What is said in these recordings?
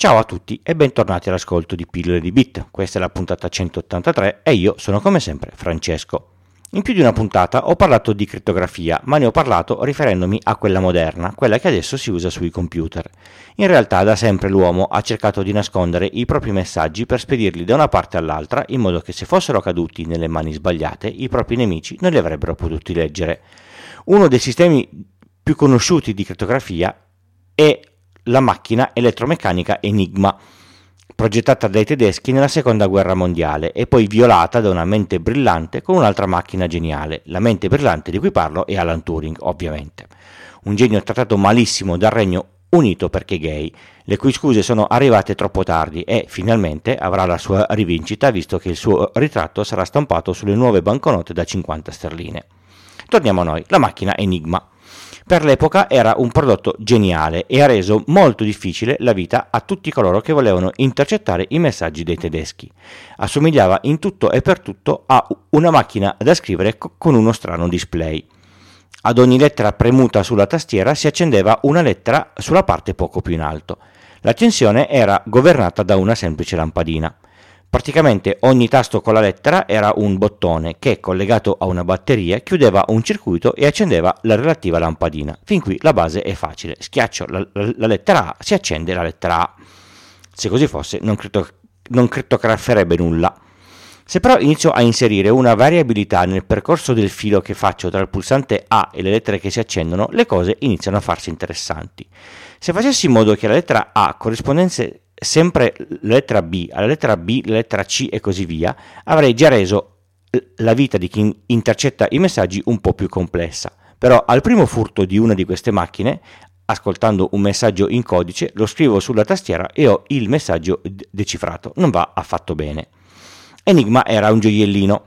Ciao a tutti e bentornati all'ascolto di Pillole di Bit. Questa è la puntata 183 e io sono come sempre Francesco. In più di una puntata ho parlato di crittografia, ma ne ho parlato riferendomi a quella moderna, quella che adesso si usa sui computer. In realtà da sempre l'uomo ha cercato di nascondere i propri messaggi per spedirli da una parte all'altra in modo che se fossero caduti nelle mani sbagliate i propri nemici non li avrebbero potuti leggere. Uno dei sistemi più conosciuti di crittografia è la macchina elettromeccanica Enigma, progettata dai tedeschi nella seconda guerra mondiale e poi violata da una mente brillante con un'altra macchina geniale. La mente brillante di cui parlo è Alan Turing, ovviamente. Un genio trattato malissimo dal Regno Unito perché gay, le cui scuse sono arrivate troppo tardi e finalmente avrà la sua rivincita visto che il suo ritratto sarà stampato sulle nuove banconote da 50 sterline. Torniamo a noi, la macchina Enigma per l'epoca era un prodotto geniale e ha reso molto difficile la vita a tutti coloro che volevano intercettare i messaggi dei tedeschi. Assomigliava in tutto e per tutto a una macchina da scrivere con uno strano display. Ad ogni lettera premuta sulla tastiera si accendeva una lettera sulla parte poco più in alto. L'accensione era governata da una semplice lampadina. Praticamente ogni tasto con la lettera era un bottone che, collegato a una batteria, chiudeva un circuito e accendeva la relativa lampadina. Fin qui la base è facile. Schiaccio la, la, la lettera A, si accende la lettera A. Se così fosse, non, cripto, non criptograferebbe nulla. Se però inizio a inserire una variabilità nel percorso del filo che faccio tra il pulsante A e le lettere che si accendono, le cose iniziano a farsi interessanti. Se facessi in modo che la lettera A corrispondesse sempre lettera B alla lettera B, la lettera C e così via, avrei già reso la vita di chi intercetta i messaggi un po' più complessa. Però al primo furto di una di queste macchine, ascoltando un messaggio in codice, lo scrivo sulla tastiera e ho il messaggio decifrato. Non va affatto bene. Enigma era un gioiellino.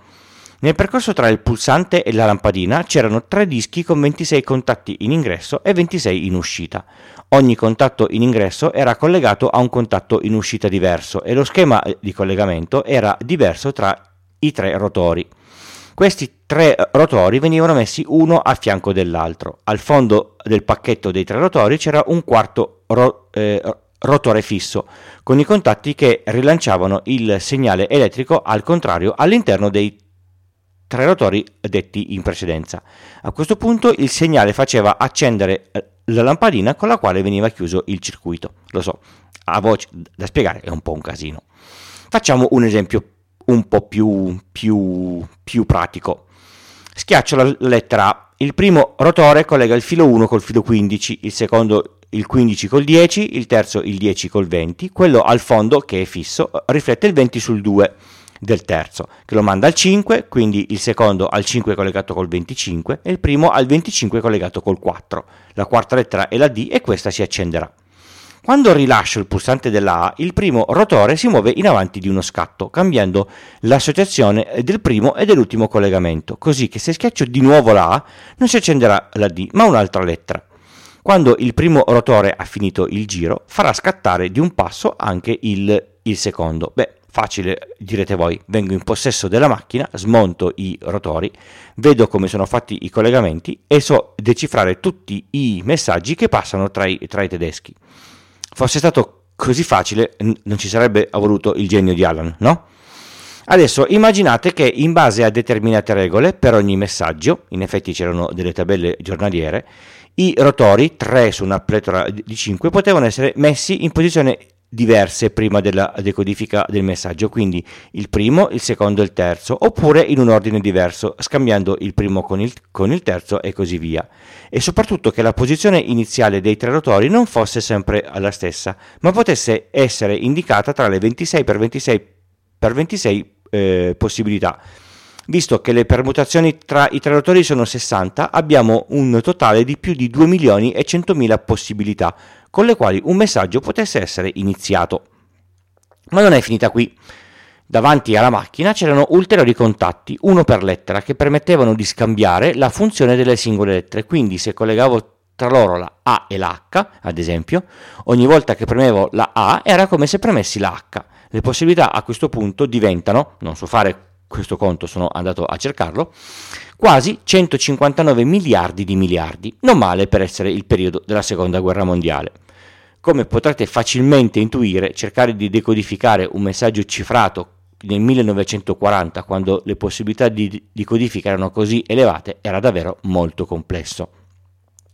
Nel percorso tra il pulsante e la lampadina c'erano tre dischi con 26 contatti in ingresso e 26 in uscita. Ogni contatto in ingresso era collegato a un contatto in uscita diverso e lo schema di collegamento era diverso tra i tre rotori. Questi tre rotori venivano messi uno a fianco dell'altro. Al fondo del pacchetto dei tre rotori c'era un quarto ro- eh, rotore fisso, con i contatti che rilanciavano il segnale elettrico al contrario all'interno dei tre rotori detti in precedenza. A questo punto il segnale faceva accendere eh, la lampadina con la quale veniva chiuso il circuito. Lo so, a voce da spiegare è un po' un casino. Facciamo un esempio un po' più, più, più pratico. Schiaccio la lettera A. Il primo rotore collega il filo 1 col filo 15, il secondo il 15 col 10, il terzo il 10 col 20, quello al fondo che è fisso riflette il 20 sul 2 del terzo, che lo manda al 5, quindi il secondo al 5 collegato col 25 e il primo al 25 collegato col 4. La quarta lettera è la D e questa si accenderà. Quando rilascio il pulsante della A, il primo rotore si muove in avanti di uno scatto, cambiando l'associazione del primo e dell'ultimo collegamento, così che se schiaccio di nuovo la A non si accenderà la D, ma un'altra lettera. Quando il primo rotore ha finito il giro, farà scattare di un passo anche il, il secondo. Beh, Facile, direte voi, vengo in possesso della macchina, smonto i rotori, vedo come sono fatti i collegamenti e so decifrare tutti i messaggi che passano tra i, tra i tedeschi. Fosse stato così facile, non ci sarebbe voluto il genio di Alan, no? Adesso immaginate che in base a determinate regole per ogni messaggio, in effetti c'erano delle tabelle giornaliere, i rotori, 3 su una pletora di 5, potevano essere messi in posizione diverse prima della decodifica del messaggio, quindi il primo, il secondo e il terzo, oppure in un ordine diverso, scambiando il primo con il, con il terzo e così via. E soprattutto che la posizione iniziale dei tre rotori non fosse sempre la stessa, ma potesse essere indicata tra le 26 per 26 per 26 eh, possibilità. Visto che le permutazioni tra i tre rotori sono 60, abbiamo un totale di più di 2 milioni e 100 mila possibilità, con le quali un messaggio potesse essere iniziato. Ma non è finita qui. Davanti alla macchina c'erano ulteriori contatti, uno per lettera, che permettevano di scambiare la funzione delle singole lettere. Quindi se collegavo tra loro la A e la H, ad esempio, ogni volta che premevo la A era come se premessi la H. Le possibilità a questo punto diventano, non so fare questo conto, sono andato a cercarlo, quasi 159 miliardi di miliardi, non male per essere il periodo della seconda guerra mondiale. Come potrete facilmente intuire, cercare di decodificare un messaggio cifrato nel 1940, quando le possibilità di, di codifica erano così elevate, era davvero molto complesso.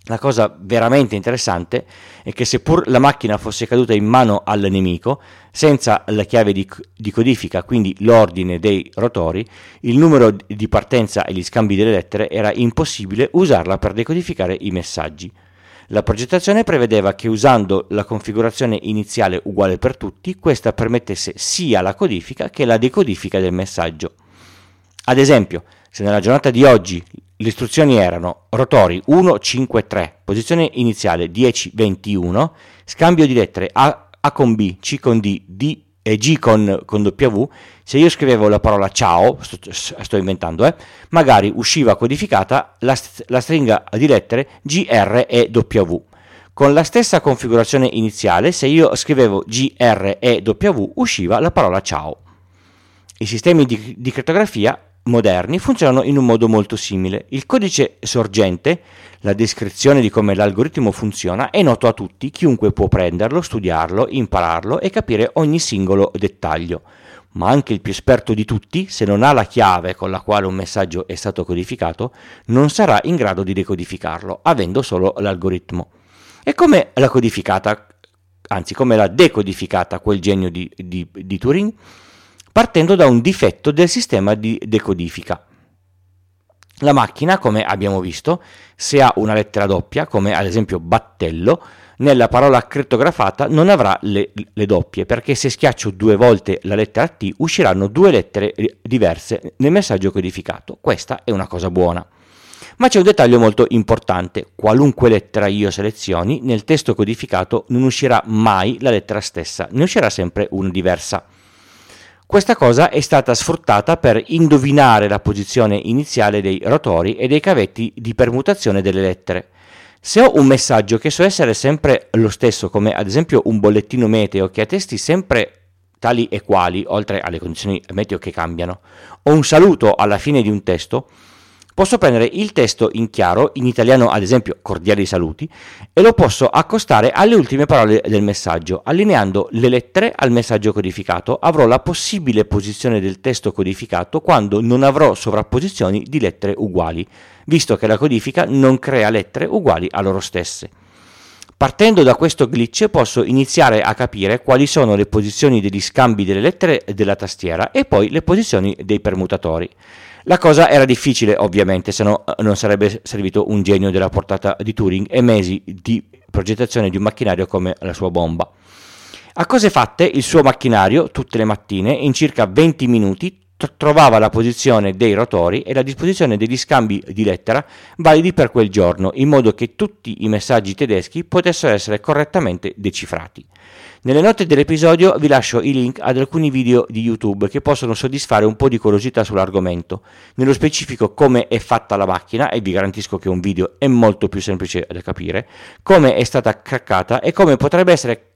La cosa veramente interessante è che seppur la macchina fosse caduta in mano al nemico, senza la chiave di, di, codifica, quindi l'ordine dei rotori, il numero di partenza e gli scambi delle lettere era impossibile usarla per decodificare i messaggi. La progettazione prevedeva che usando la configurazione iniziale uguale per tutti, questa permettesse sia la codifica che la decodifica del messaggio. Ad esempio, se nella giornata di oggi le istruzioni erano rotori 1, 5, 3, posizione iniziale 10, 21, scambio di lettere A, A con B, C con D, D e G con, con W, se io scrivevo la parola ciao, sto, sto inventando, eh, magari usciva codificata la, la stringa di lettere G, R e W. Con la stessa configurazione iniziale, se io scrivevo G, R e W, usciva la parola ciao. I sistemi di, di crittografia moderni funzionano in un modo molto simile. Il codice sorgente, la descrizione di come l'algoritmo funziona, è noto a tutti, chiunque può prenderlo, studiarlo, impararlo e capire ogni singolo dettaglio. Ma anche il più esperto di tutti, se non ha la chiave con la quale un messaggio è stato codificato, non sarà in grado di decodificarlo, avendo solo l'algoritmo. E come l'ha codificata, anzi come l'ha decodificata quel genio di, di, di Turing? Partendo da un difetto del sistema di decodifica. La macchina, come abbiamo visto, se ha una lettera doppia, come ad esempio battello, nella parola crittografata non avrà le, le, doppie, perché se schiaccio due volte la lettera T usciranno due lettere diverse nel messaggio codificato. Questa è una cosa buona. Ma c'è un dettaglio molto importante, qualunque lettera io selezioni, nel testo codificato non uscirà mai la lettera stessa, ne uscirà sempre una diversa. Questa cosa è stata sfruttata per indovinare la posizione iniziale dei rotori e dei cavetti di permutazione delle lettere. Se ho un messaggio che so essere sempre lo stesso, come ad esempio un bollettino meteo che ha testi sempre tali e quali, oltre alle condizioni meteo che cambiano, o un saluto alla fine di un testo, posso prendere il testo in chiaro, in italiano ad esempio cordiali saluti, e lo posso accostare alle ultime parole del messaggio. Allineando le lettere al messaggio codificato avrò la possibile posizione del testo codificato quando non avrò sovrapposizioni di lettere uguali, visto che la codifica non crea lettere uguali a loro stesse. Partendo da questo glitch posso iniziare a capire quali sono le posizioni degli scambi delle lettere della tastiera e poi le posizioni dei permutatori. La cosa era difficile, ovviamente, se no eh, non sarebbe servito un genio della portata di Turing e mesi di progettazione di un macchinario come la sua bomba. A cose fatte, il suo macchinario, tutte le mattine, in circa 20 minuti, trovava la posizione dei rotori e la disposizione degli scambi di lettera validi per quel giorno, in modo che tutti i messaggi tedeschi potessero essere correttamente decifrati. Nelle note dell'episodio vi lascio i link ad alcuni video di YouTube che possono soddisfare un po' di curiosità sull'argomento, nello specifico come è fatta la macchina, e vi garantisco che un video è molto più semplice da capire, come è stata craccata e come potrebbe essere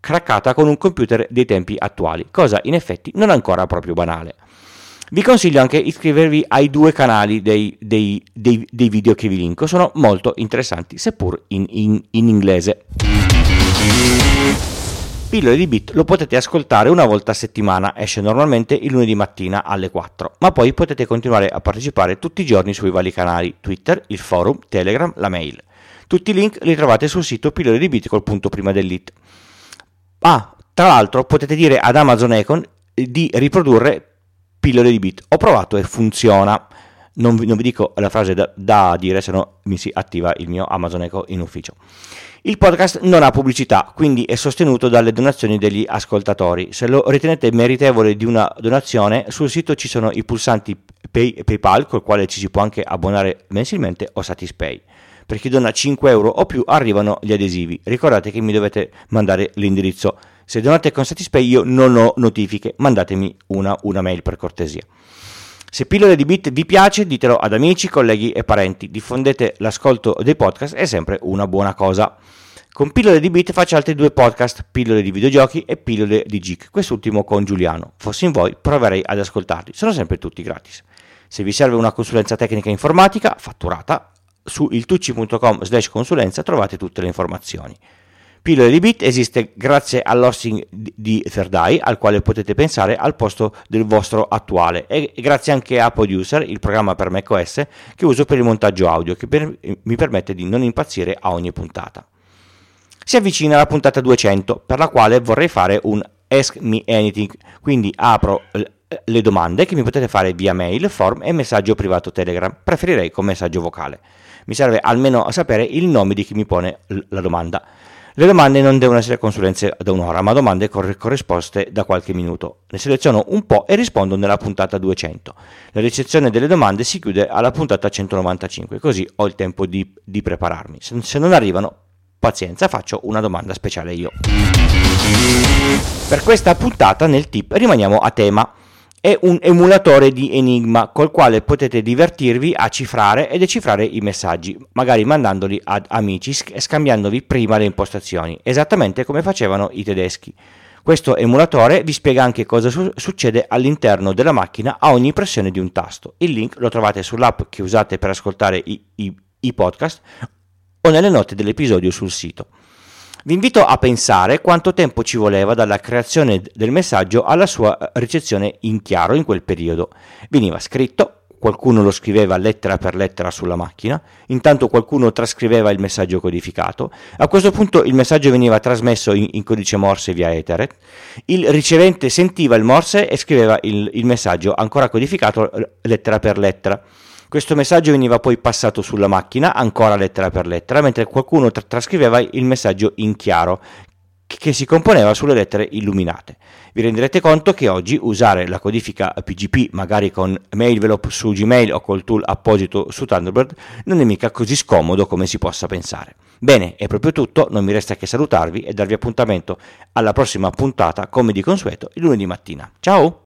craccata con un computer dei tempi attuali, cosa in effetti non ancora proprio banale. Vi consiglio anche di iscrivervi ai due canali dei, dei, dei, dei, video che vi linko, sono molto interessanti, seppur in, in, in inglese. Pillole di Bit lo potete ascoltare una volta a settimana, esce normalmente il lunedì mattina alle 4, ma poi potete continuare a partecipare tutti i giorni sui vari canali Twitter, il forum, Telegram, la mail. Tutti i link li trovate sul sito pillole di bit col punto prima dell'it. Ah, tra l'altro potete dire ad Amazon Econ di riprodurre pillole di bit. Ho provato e funziona. Non vi, non vi dico la frase da, da dire, se no mi si attiva il mio Amazon Echo in ufficio. Il podcast non ha pubblicità, quindi è sostenuto dalle donazioni degli ascoltatori. Se lo ritenete meritevole di una donazione, sul sito ci sono i pulsanti Pay, PayPal, col quale ci si può anche abbonare mensilmente, o Satispay. Per chi dona 5 euro o più arrivano gli adesivi. Ricordate che mi dovete mandare l'indirizzo. Se donate con Satispay io non ho notifiche, mandatemi una, una mail per cortesia. Se Pillole di Bit vi piace, ditelo ad amici, colleghi e parenti. Diffondete l'ascolto dei podcast, è sempre una buona cosa. Con Pillole di Bit faccio altri due podcast, Pillole di videogiochi e Pillole di Geek, quest'ultimo con Giuliano. Fossi in voi, proverei ad ascoltarli, sono sempre tutti gratis. Se vi serve una consulenza tecnica informatica, fatturata, su iltucci.com slash consulenza trovate tutte le informazioni. Pillole di Bit esiste grazie all'hosting di Third Eye, al quale potete pensare al posto del vostro attuale, e grazie anche a Producer, il programma per macOS che uso per il montaggio audio, che per, mi permette di non impazzire a ogni puntata. Si avvicina la puntata 200, per la quale vorrei fare un Ask Me Anything, quindi apro le domande che mi potete fare via mail, form e messaggio privato Telegram, preferirei con messaggio vocale. Mi serve almeno sapere il nome di chi mi pone la domanda. Le domande non devono essere consulenze da un'ora, ma domande corrisposte da qualche minuto. Ne seleziono un po' e rispondo nella puntata 200. La ricezione delle domande si chiude alla puntata 195, così ho il tempo di, di prepararmi. Se, se non arrivano, pazienza, faccio una domanda speciale io. Per questa puntata nel tip rimaniamo a tema è un emulatore di Enigma col quale potete divertirvi a cifrare e decifrare i messaggi, magari mandandoli ad amici e scambiandovi prima le impostazioni, esattamente come facevano i tedeschi. Questo emulatore vi spiega anche cosa su- succede all'interno della macchina a ogni pressione di un tasto. Il link lo trovate sull'app che usate per ascoltare i, i, i podcast o nelle note dell'episodio sul sito. Vi invito a pensare quanto tempo ci voleva dalla creazione del messaggio alla sua ricezione in chiaro in quel periodo. Veniva scritto, qualcuno lo scriveva lettera per lettera sulla macchina, intanto qualcuno trascriveva il messaggio codificato, a questo punto il messaggio veniva trasmesso in, in codice Morse via Ethernet, il ricevente sentiva il Morse e scriveva il, il messaggio ancora codificato lettera per lettera. Questo messaggio veniva poi passato sulla macchina, ancora lettera per lettera, mentre qualcuno tra- trascriveva il messaggio in chiaro, che si componeva sulle lettere illuminate. Vi renderete conto che oggi usare la codifica PGP, magari con Mailvelope su Gmail o col tool apposito su Thunderbird, non è mica così scomodo come si possa pensare. Bene, è proprio tutto, non mi resta che salutarvi e darvi appuntamento alla prossima puntata, come di consueto, il lunedì mattina. Ciao!